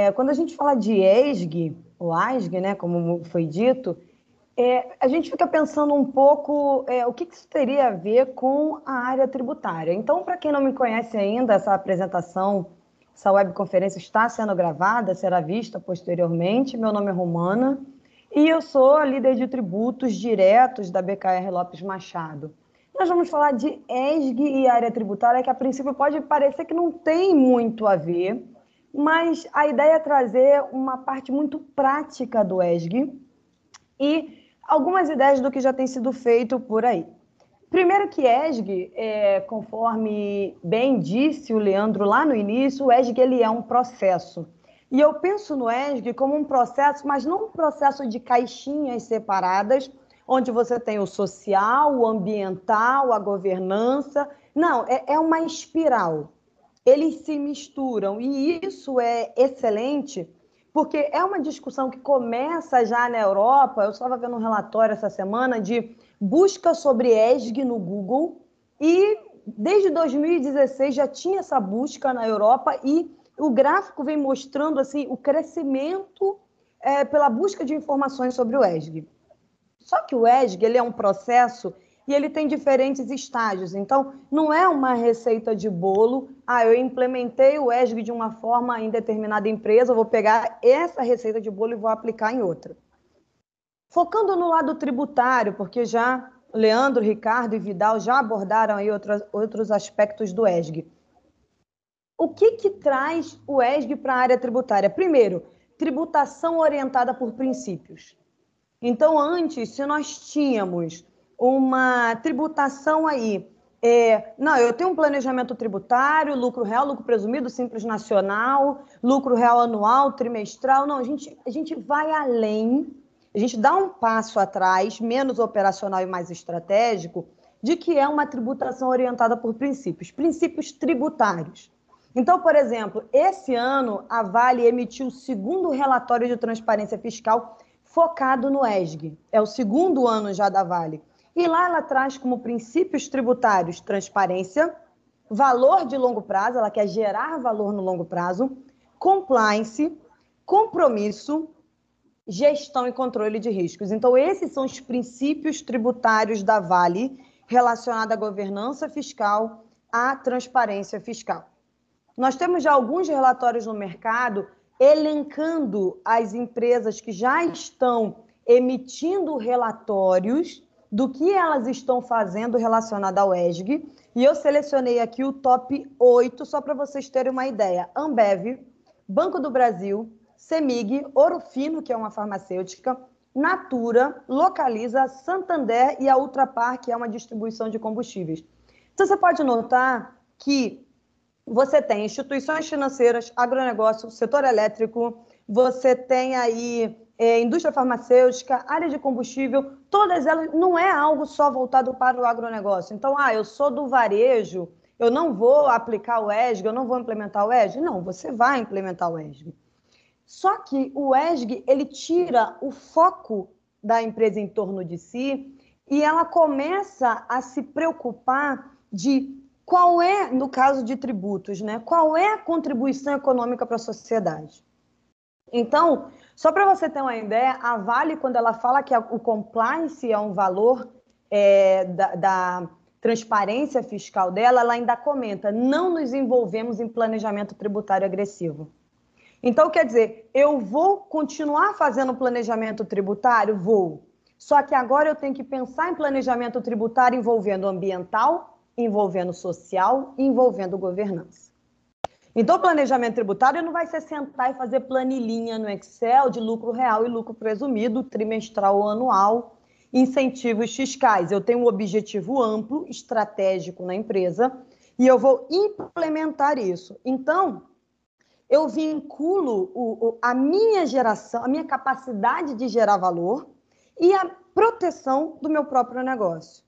é, quando a gente fala de ESG, ou ASG, né, como foi dito, é, a gente fica pensando um pouco é, o que, que isso teria a ver com a área tributária. Então, para quem não me conhece ainda, essa apresentação, essa webconferência está sendo gravada, será vista posteriormente. Meu nome é Romana e eu sou líder de tributos diretos da BKR Lopes Machado. Nós vamos falar de ESG e área tributária, que a princípio pode parecer que não tem muito a ver, mas a ideia é trazer uma parte muito prática do ESG e algumas ideias do que já tem sido feito por aí. Primeiro que ESG, é, conforme bem disse o Leandro lá no início, o ESG ele é um processo. E eu penso no ESG como um processo, mas não um processo de caixinhas separadas, onde você tem o social, o ambiental, a governança. Não, é, é uma espiral eles se misturam e isso é excelente porque é uma discussão que começa já na Europa. Eu estava vendo um relatório essa semana de busca sobre ESG no Google e desde 2016 já tinha essa busca na Europa e o gráfico vem mostrando assim o crescimento é, pela busca de informações sobre o ESG. Só que o ESG ele é um processo e ele tem diferentes estágios. Então, não é uma receita de bolo. Ah, eu implementei o ESG de uma forma em determinada empresa, eu vou pegar essa receita de bolo e vou aplicar em outra. Focando no lado tributário, porque já Leandro, Ricardo e Vidal já abordaram aí outros, outros aspectos do ESG. O que, que traz o ESG para a área tributária? Primeiro, tributação orientada por princípios. Então, antes, se nós tínhamos uma tributação aí. É, não, eu tenho um planejamento tributário, lucro real, lucro presumido, simples nacional, lucro real anual, trimestral. Não, a gente, a gente vai além, a gente dá um passo atrás, menos operacional e mais estratégico, de que é uma tributação orientada por princípios, princípios tributários. Então, por exemplo, esse ano a Vale emitiu o segundo relatório de transparência fiscal focado no ESG. É o segundo ano já da Vale. E lá ela traz como princípios tributários transparência, valor de longo prazo, ela quer gerar valor no longo prazo, compliance, compromisso, gestão e controle de riscos. Então, esses são os princípios tributários da Vale relacionados à governança fiscal, à transparência fiscal. Nós temos já alguns relatórios no mercado elencando as empresas que já estão emitindo relatórios do que elas estão fazendo relacionado ao ESG. E eu selecionei aqui o top 8, só para vocês terem uma ideia. Ambev, Banco do Brasil, Semig, Ouro Fino, que é uma farmacêutica, Natura, Localiza, Santander e a Ultrapar, que é uma distribuição de combustíveis. Então, você pode notar que você tem instituições financeiras, agronegócio, setor elétrico, você tem aí é, indústria farmacêutica, área de combustível, todas elas não é algo só voltado para o agronegócio. Então, ah, eu sou do varejo, eu não vou aplicar o ESG, eu não vou implementar o ESG. Não, você vai implementar o ESG. Só que o ESG, ele tira o foco da empresa em torno de si e ela começa a se preocupar de qual é, no caso de tributos, né? Qual é a contribuição econômica para a sociedade? Então, só para você ter uma ideia, a Vale, quando ela fala que o compliance é um valor é, da, da transparência fiscal dela, ela ainda comenta: não nos envolvemos em planejamento tributário agressivo. Então, quer dizer, eu vou continuar fazendo planejamento tributário? Vou. Só que agora eu tenho que pensar em planejamento tributário envolvendo ambiental, envolvendo social, envolvendo governança. Então, o planejamento tributário não vai ser sentar e fazer planilhinha no Excel de lucro real e lucro presumido, trimestral ou anual, incentivos fiscais. Eu tenho um objetivo amplo, estratégico na empresa, e eu vou implementar isso. Então, eu vinculo o, o, a minha geração, a minha capacidade de gerar valor e a proteção do meu próprio negócio.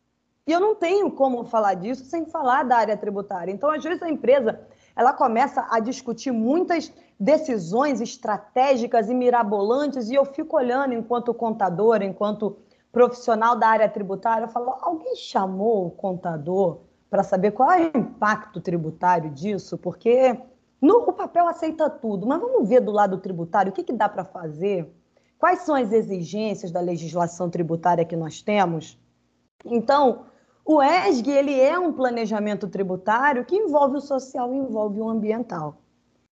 E eu não tenho como falar disso sem falar da área tributária. Então, às vezes, a empresa ela começa a discutir muitas decisões estratégicas e mirabolantes, e eu fico olhando enquanto contador, enquanto profissional da área tributária, eu falo, alguém chamou o contador para saber qual é o impacto tributário disso? Porque No, o papel aceita tudo, mas vamos ver do lado tributário o que, que dá para fazer, quais são as exigências da legislação tributária que nós temos. Então, o ESG ele é um planejamento tributário que envolve o social e envolve o ambiental.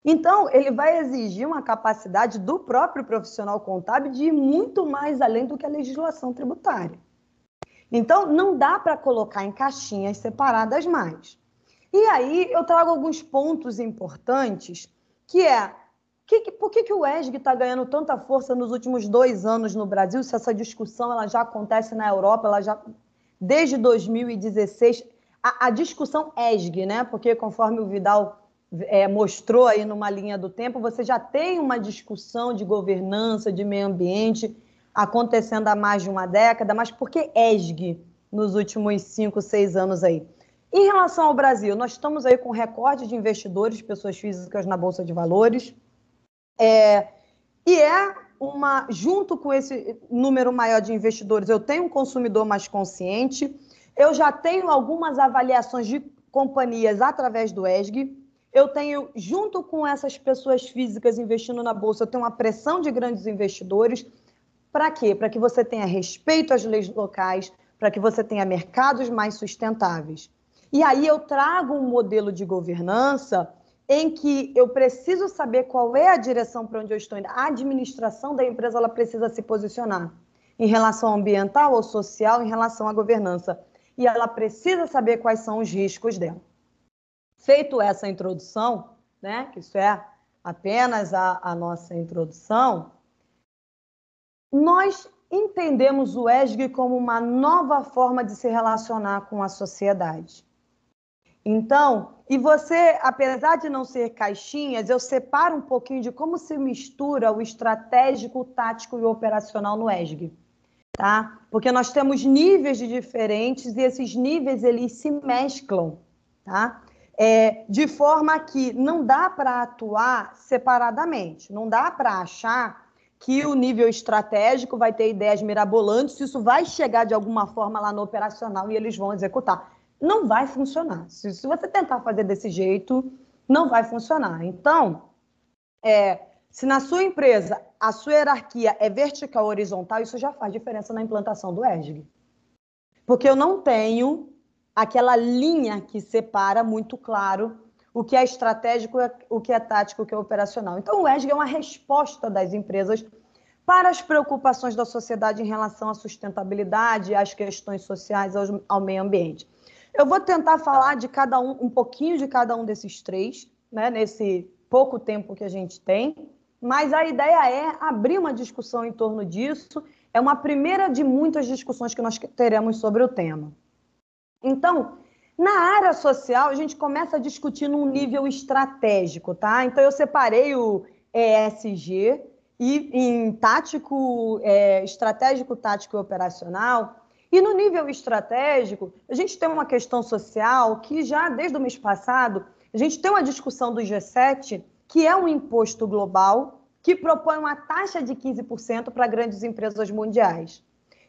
Então, ele vai exigir uma capacidade do próprio profissional contábil de ir muito mais além do que a legislação tributária. Então, não dá para colocar em caixinhas separadas mais. E aí eu trago alguns pontos importantes, que é que, por que, que o ESG está ganhando tanta força nos últimos dois anos no Brasil? Se essa discussão ela já acontece na Europa, ela já desde 2016 a, a discussão ESG, né? Porque conforme o Vidal é, mostrou aí numa linha do tempo, você já tem uma discussão de governança, de meio ambiente acontecendo há mais de uma década, mas por que ESG nos últimos cinco, seis anos aí? Em relação ao Brasil, nós estamos aí com recorde de investidores, pessoas físicas na Bolsa de Valores. É, e é uma, junto com esse número maior de investidores, eu tenho um consumidor mais consciente, eu já tenho algumas avaliações de companhias através do ESG, eu tenho, junto com essas pessoas físicas investindo na Bolsa, eu tenho uma pressão de grandes investidores. Para quê? Para que você tenha respeito às leis locais, para que você tenha mercados mais sustentáveis. E aí eu trago um modelo de governança em que eu preciso saber qual é a direção para onde eu estou indo. A administração da empresa ela precisa se posicionar em relação ambiental ou social, em relação à governança. E ela precisa saber quais são os riscos dela. Feito essa introdução, né, que isso é apenas a, a nossa introdução, nós entendemos o ESG como uma nova forma de se relacionar com a sociedade. Então, e você, apesar de não ser caixinhas, eu separo um pouquinho de como se mistura o estratégico, o tático e o operacional no ESG. Tá? Porque nós temos níveis de diferentes e esses níveis eles se mesclam, tá? É, de forma que não dá para atuar separadamente, não dá para achar que o nível estratégico vai ter ideias mirabolantes, isso vai chegar de alguma forma lá no operacional e eles vão executar não vai funcionar. Se, se você tentar fazer desse jeito, não vai funcionar. Então, é, se na sua empresa a sua hierarquia é vertical ou horizontal, isso já faz diferença na implantação do ESG. Porque eu não tenho aquela linha que separa muito claro o que é estratégico, o que é tático, o que é operacional. Então, o ESG é uma resposta das empresas para as preocupações da sociedade em relação à sustentabilidade, às questões sociais, ao, ao meio ambiente. Eu vou tentar falar de cada um, um pouquinho de cada um desses três, né, nesse pouco tempo que a gente tem, mas a ideia é abrir uma discussão em torno disso. É uma primeira de muitas discussões que nós teremos sobre o tema. Então, na área social, a gente começa a discutir num nível estratégico, tá? Então, eu separei o ESG e em tático, é, estratégico, tático e operacional. E no nível estratégico, a gente tem uma questão social que já desde o mês passado, a gente tem uma discussão do G7, que é um imposto global que propõe uma taxa de 15% para grandes empresas mundiais.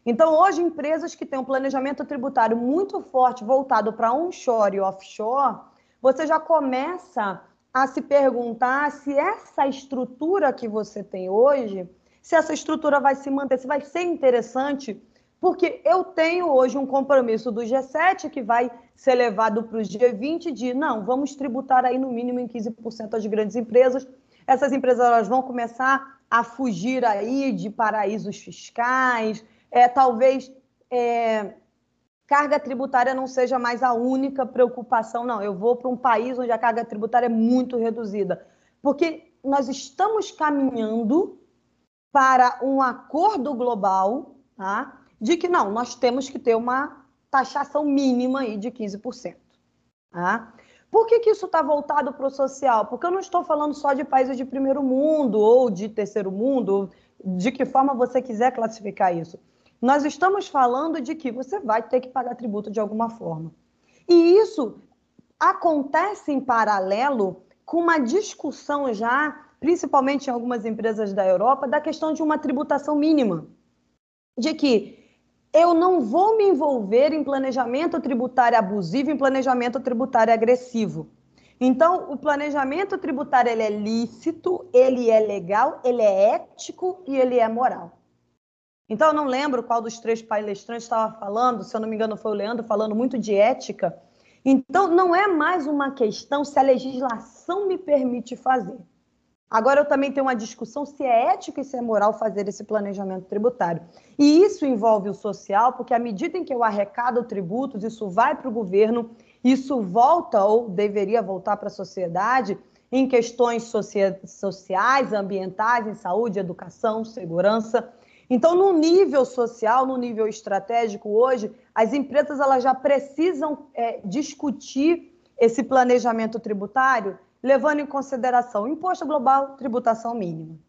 Então, hoje, empresas que têm um planejamento tributário muito forte voltado para onshore e offshore, você já começa a se perguntar se essa estrutura que você tem hoje, se essa estrutura vai se manter, se vai ser interessante porque eu tenho hoje um compromisso do G7 que vai ser levado para os G20 de não, vamos tributar aí no mínimo em 15% as grandes empresas. Essas empresas elas vão começar a fugir aí de paraísos fiscais, é, talvez é, carga tributária não seja mais a única preocupação, não. Eu vou para um país onde a carga tributária é muito reduzida, porque nós estamos caminhando para um acordo global, tá? De que não, nós temos que ter uma taxação mínima aí de 15%. Tá? Por que, que isso está voltado para o social? Porque eu não estou falando só de países de primeiro mundo ou de terceiro mundo, de que forma você quiser classificar isso. Nós estamos falando de que você vai ter que pagar tributo de alguma forma. E isso acontece em paralelo com uma discussão já, principalmente em algumas empresas da Europa, da questão de uma tributação mínima. De que eu não vou me envolver em planejamento tributário abusivo, em planejamento tributário agressivo. Então, o planejamento tributário ele é lícito, ele é legal, ele é ético e ele é moral. Então, eu não lembro qual dos três palestrantes estava falando, se eu não me engano foi o Leandro, falando muito de ética. Então, não é mais uma questão se a legislação me permite fazer. Agora, eu também tenho uma discussão se é ético e se é moral fazer esse planejamento tributário. E isso envolve o social, porque à medida em que eu arrecado tributos, isso vai para o governo, isso volta ou deveria voltar para a sociedade em questões sociais, ambientais, em saúde, educação, segurança. Então, no nível social, no nível estratégico hoje, as empresas elas já precisam é, discutir esse planejamento tributário levando em consideração imposto global, tributação mínima.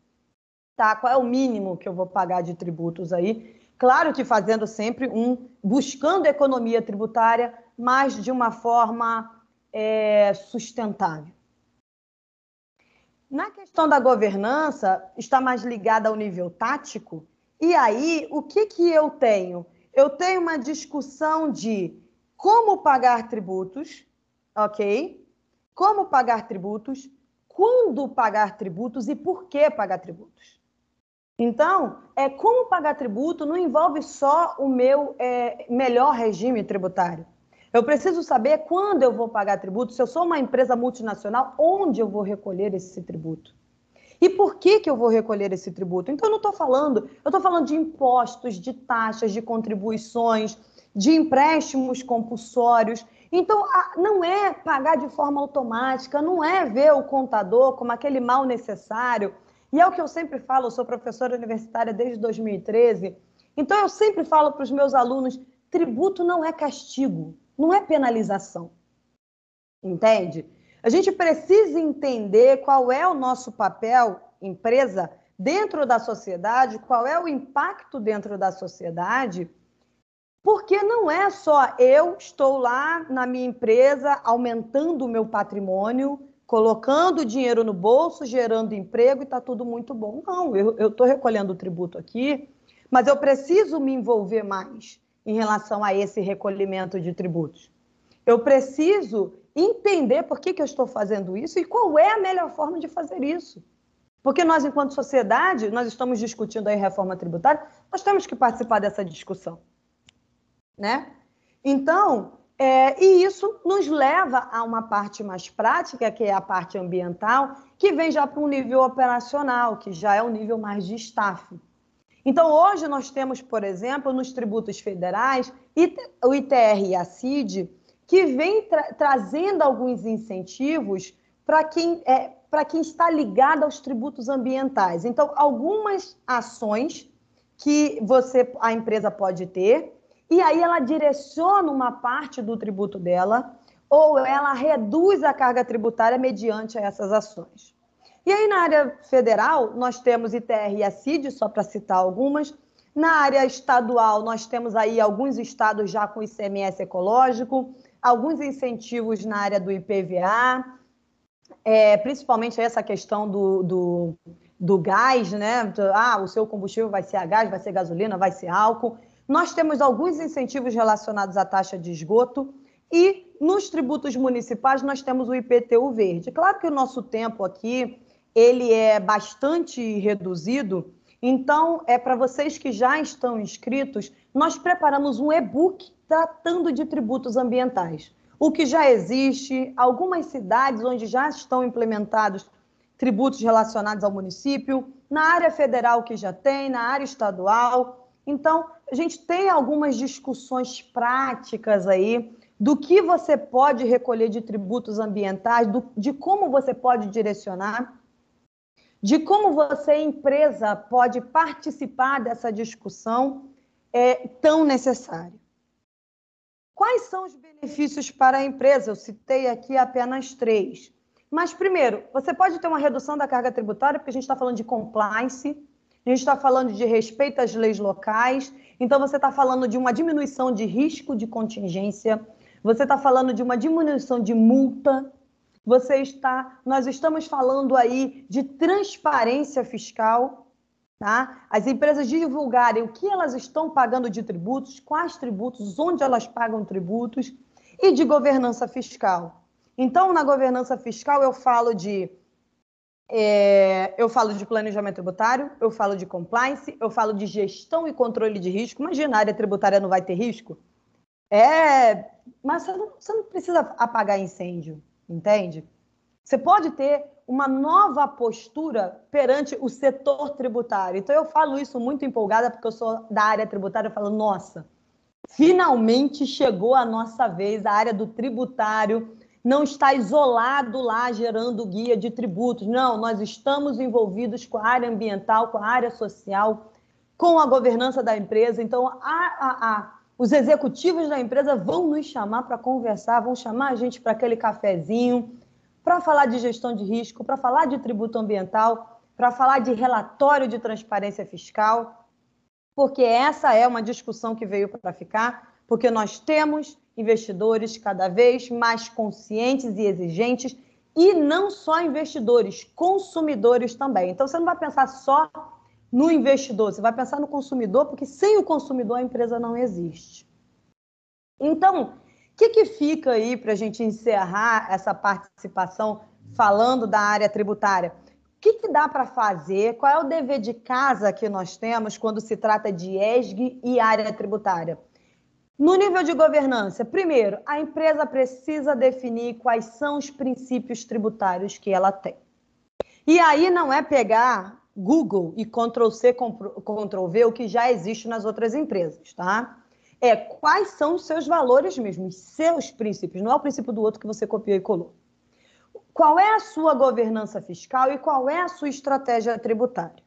Tá? Qual é o mínimo que eu vou pagar de tributos aí? Claro que fazendo sempre um, buscando economia tributária, mas de uma forma é, sustentável. Na questão da governança, está mais ligada ao nível tático. E aí, o que, que eu tenho? Eu tenho uma discussão de como pagar tributos, ok? Como pagar tributos, quando pagar tributos e por que pagar tributos. Então, é como pagar tributo não envolve só o meu é, melhor regime tributário. Eu preciso saber quando eu vou pagar tributo, se eu sou uma empresa multinacional, onde eu vou recolher esse tributo. E por que, que eu vou recolher esse tributo? Então, eu não estou falando, eu estou falando de impostos, de taxas, de contribuições, de empréstimos compulsórios. Então, não é pagar de forma automática, não é ver o contador como aquele mal necessário. E é o que eu sempre falo, eu sou professora universitária desde 2013. Então, eu sempre falo para os meus alunos: tributo não é castigo, não é penalização. Entende? A gente precisa entender qual é o nosso papel, empresa, dentro da sociedade, qual é o impacto dentro da sociedade porque não é só eu estou lá na minha empresa aumentando o meu patrimônio, colocando dinheiro no bolso, gerando emprego e está tudo muito bom. Não, eu estou recolhendo o tributo aqui, mas eu preciso me envolver mais em relação a esse recolhimento de tributos. Eu preciso entender por que, que eu estou fazendo isso e qual é a melhor forma de fazer isso. Porque nós, enquanto sociedade, nós estamos discutindo aí reforma tributária, nós temos que participar dessa discussão né? Então, é, e isso nos leva a uma parte mais prática, que é a parte ambiental, que vem já para um nível operacional, que já é um nível mais de staff. Então, hoje nós temos, por exemplo, nos tributos federais, o ITR e a CID, que vem tra trazendo alguns incentivos para quem, é, quem está ligado aos tributos ambientais. Então, algumas ações que você, a empresa pode ter, e aí ela direciona uma parte do tributo dela ou ela reduz a carga tributária mediante essas ações. E aí, na área federal, nós temos ITR e ACID, só para citar algumas. Na área estadual, nós temos aí alguns estados já com ICMS ecológico, alguns incentivos na área do IPVA, é, principalmente essa questão do, do, do gás, né? Ah, o seu combustível vai ser a gás, vai ser gasolina, vai ser álcool. Nós temos alguns incentivos relacionados à taxa de esgoto e nos tributos municipais nós temos o IPTU verde. Claro que o nosso tempo aqui ele é bastante reduzido, então é para vocês que já estão inscritos, nós preparamos um e-book tratando de tributos ambientais. O que já existe, algumas cidades onde já estão implementados tributos relacionados ao município, na área federal que já tem, na área estadual. Então, a gente tem algumas discussões práticas aí do que você pode recolher de tributos ambientais, do, de como você pode direcionar, de como você, empresa, pode participar dessa discussão é, tão necessária. Quais são os benefícios para a empresa? Eu citei aqui apenas três. Mas, primeiro, você pode ter uma redução da carga tributária, porque a gente está falando de compliance, a gente está falando de respeito às leis locais, então você está falando de uma diminuição de risco de contingência, você está falando de uma diminuição de multa, você está, nós estamos falando aí de transparência fiscal, tá? As empresas divulgarem o que elas estão pagando de tributos, quais tributos, onde elas pagam tributos e de governança fiscal. Então, na governança fiscal, eu falo de é, eu falo de planejamento tributário, eu falo de compliance, eu falo de gestão e controle de risco. Imagina, a área tributária não vai ter risco? É, mas você não, você não precisa apagar incêndio, entende? Você pode ter uma nova postura perante o setor tributário. Então, eu falo isso muito empolgada, porque eu sou da área tributária, eu falo, nossa, finalmente chegou a nossa vez, a área do tributário não está isolado lá gerando guia de tributos. Não, nós estamos envolvidos com a área ambiental, com a área social, com a governança da empresa. Então, a, a, a, os executivos da empresa vão nos chamar para conversar, vão chamar a gente para aquele cafezinho, para falar de gestão de risco, para falar de tributo ambiental, para falar de relatório de transparência fiscal, porque essa é uma discussão que veio para ficar, porque nós temos investidores cada vez mais conscientes e exigentes, e não só investidores, consumidores também. Então, você não vai pensar só no investidor, você vai pensar no consumidor, porque sem o consumidor a empresa não existe. Então, o que, que fica aí para a gente encerrar essa participação falando da área tributária? O que, que dá para fazer? Qual é o dever de casa que nós temos quando se trata de ESG e área tributária? No nível de governança, primeiro, a empresa precisa definir quais são os princípios tributários que ela tem. E aí não é pegar Google e Ctrl-C, Ctrl-V, o que já existe nas outras empresas, tá? É quais são os seus valores mesmo, os seus princípios, não é o princípio do outro que você copiou e colou. Qual é a sua governança fiscal e qual é a sua estratégia tributária?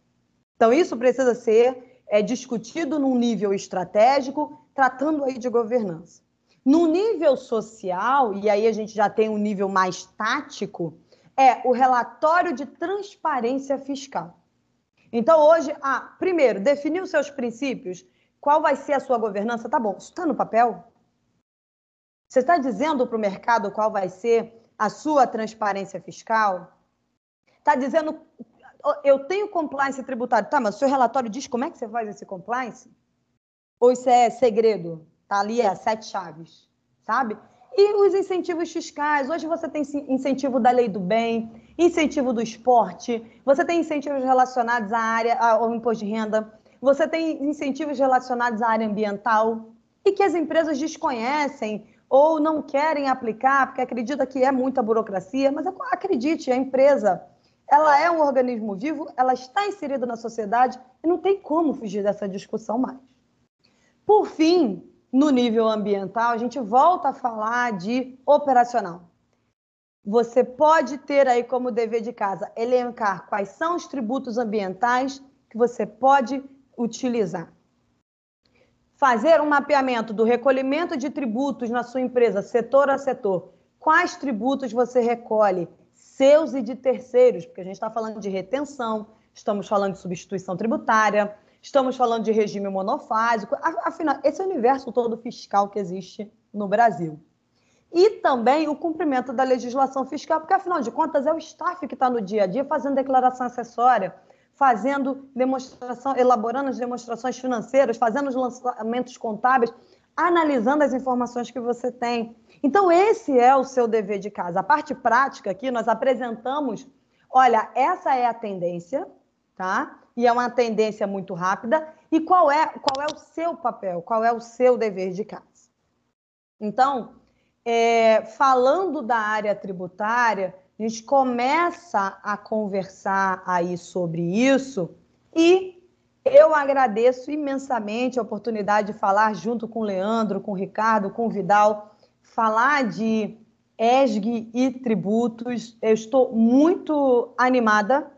Então, isso precisa ser é, discutido num nível estratégico tratando aí de governança. No nível social, e aí a gente já tem um nível mais tático, é o relatório de transparência fiscal. Então, hoje, ah, primeiro, definir os seus princípios, qual vai ser a sua governança? Tá bom, isso está no papel? Você está dizendo para o mercado qual vai ser a sua transparência fiscal? Está dizendo, eu tenho compliance tributário, tá, mas o seu relatório diz como é que você faz esse compliance? Ou isso é segredo? Tá ali, é sete chaves, sabe? E os incentivos fiscais. Hoje você tem incentivo da lei do bem, incentivo do esporte, você tem incentivos relacionados à área, ao imposto de renda, você tem incentivos relacionados à área ambiental e que as empresas desconhecem ou não querem aplicar porque acredita que é muita burocracia, mas acredite, a empresa ela é um organismo vivo, ela está inserida na sociedade e não tem como fugir dessa discussão mais. Por fim, no nível ambiental, a gente volta a falar de operacional. Você pode ter aí como dever de casa elencar quais são os tributos ambientais que você pode utilizar. Fazer um mapeamento do recolhimento de tributos na sua empresa, setor a setor. Quais tributos você recolhe, seus e de terceiros, porque a gente está falando de retenção, estamos falando de substituição tributária, Estamos falando de regime monofásico, afinal, esse é o universo todo fiscal que existe no Brasil. E também o cumprimento da legislação fiscal, porque afinal de contas é o staff que está no dia a dia fazendo declaração acessória, fazendo demonstração, elaborando as demonstrações financeiras, fazendo os lançamentos contábeis, analisando as informações que você tem. Então, esse é o seu dever de casa. A parte prática aqui, nós apresentamos, olha, essa é a tendência, tá? E é uma tendência muito rápida. E qual é, qual é o seu papel? Qual é o seu dever de casa? Então, é, falando da área tributária, a gente começa a conversar aí sobre isso e eu agradeço imensamente a oportunidade de falar junto com o Leandro, com o Ricardo, com o Vidal, falar de ESG e tributos. Eu estou muito animada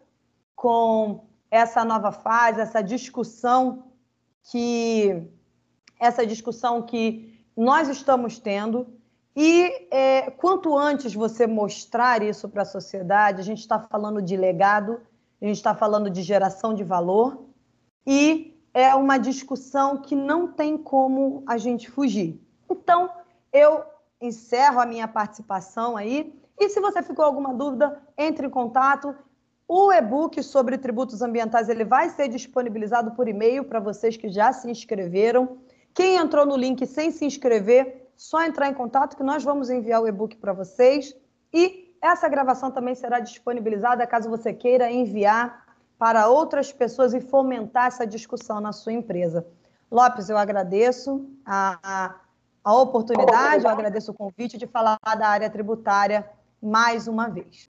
com essa nova fase, essa discussão que essa discussão que nós estamos tendo e é, quanto antes você mostrar isso para a sociedade, a gente está falando de legado, a gente está falando de geração de valor e é uma discussão que não tem como a gente fugir. Então, eu encerro a minha participação aí. E se você ficou alguma dúvida, entre em contato. O e-book sobre tributos ambientais ele vai ser disponibilizado por e-mail para vocês que já se inscreveram. Quem entrou no link sem se inscrever, só entrar em contato que nós vamos enviar o e-book para vocês. E essa gravação também será disponibilizada caso você queira enviar para outras pessoas e fomentar essa discussão na sua empresa. Lopes, eu agradeço a, a oportunidade, eu agradeço o convite de falar da área tributária mais uma vez.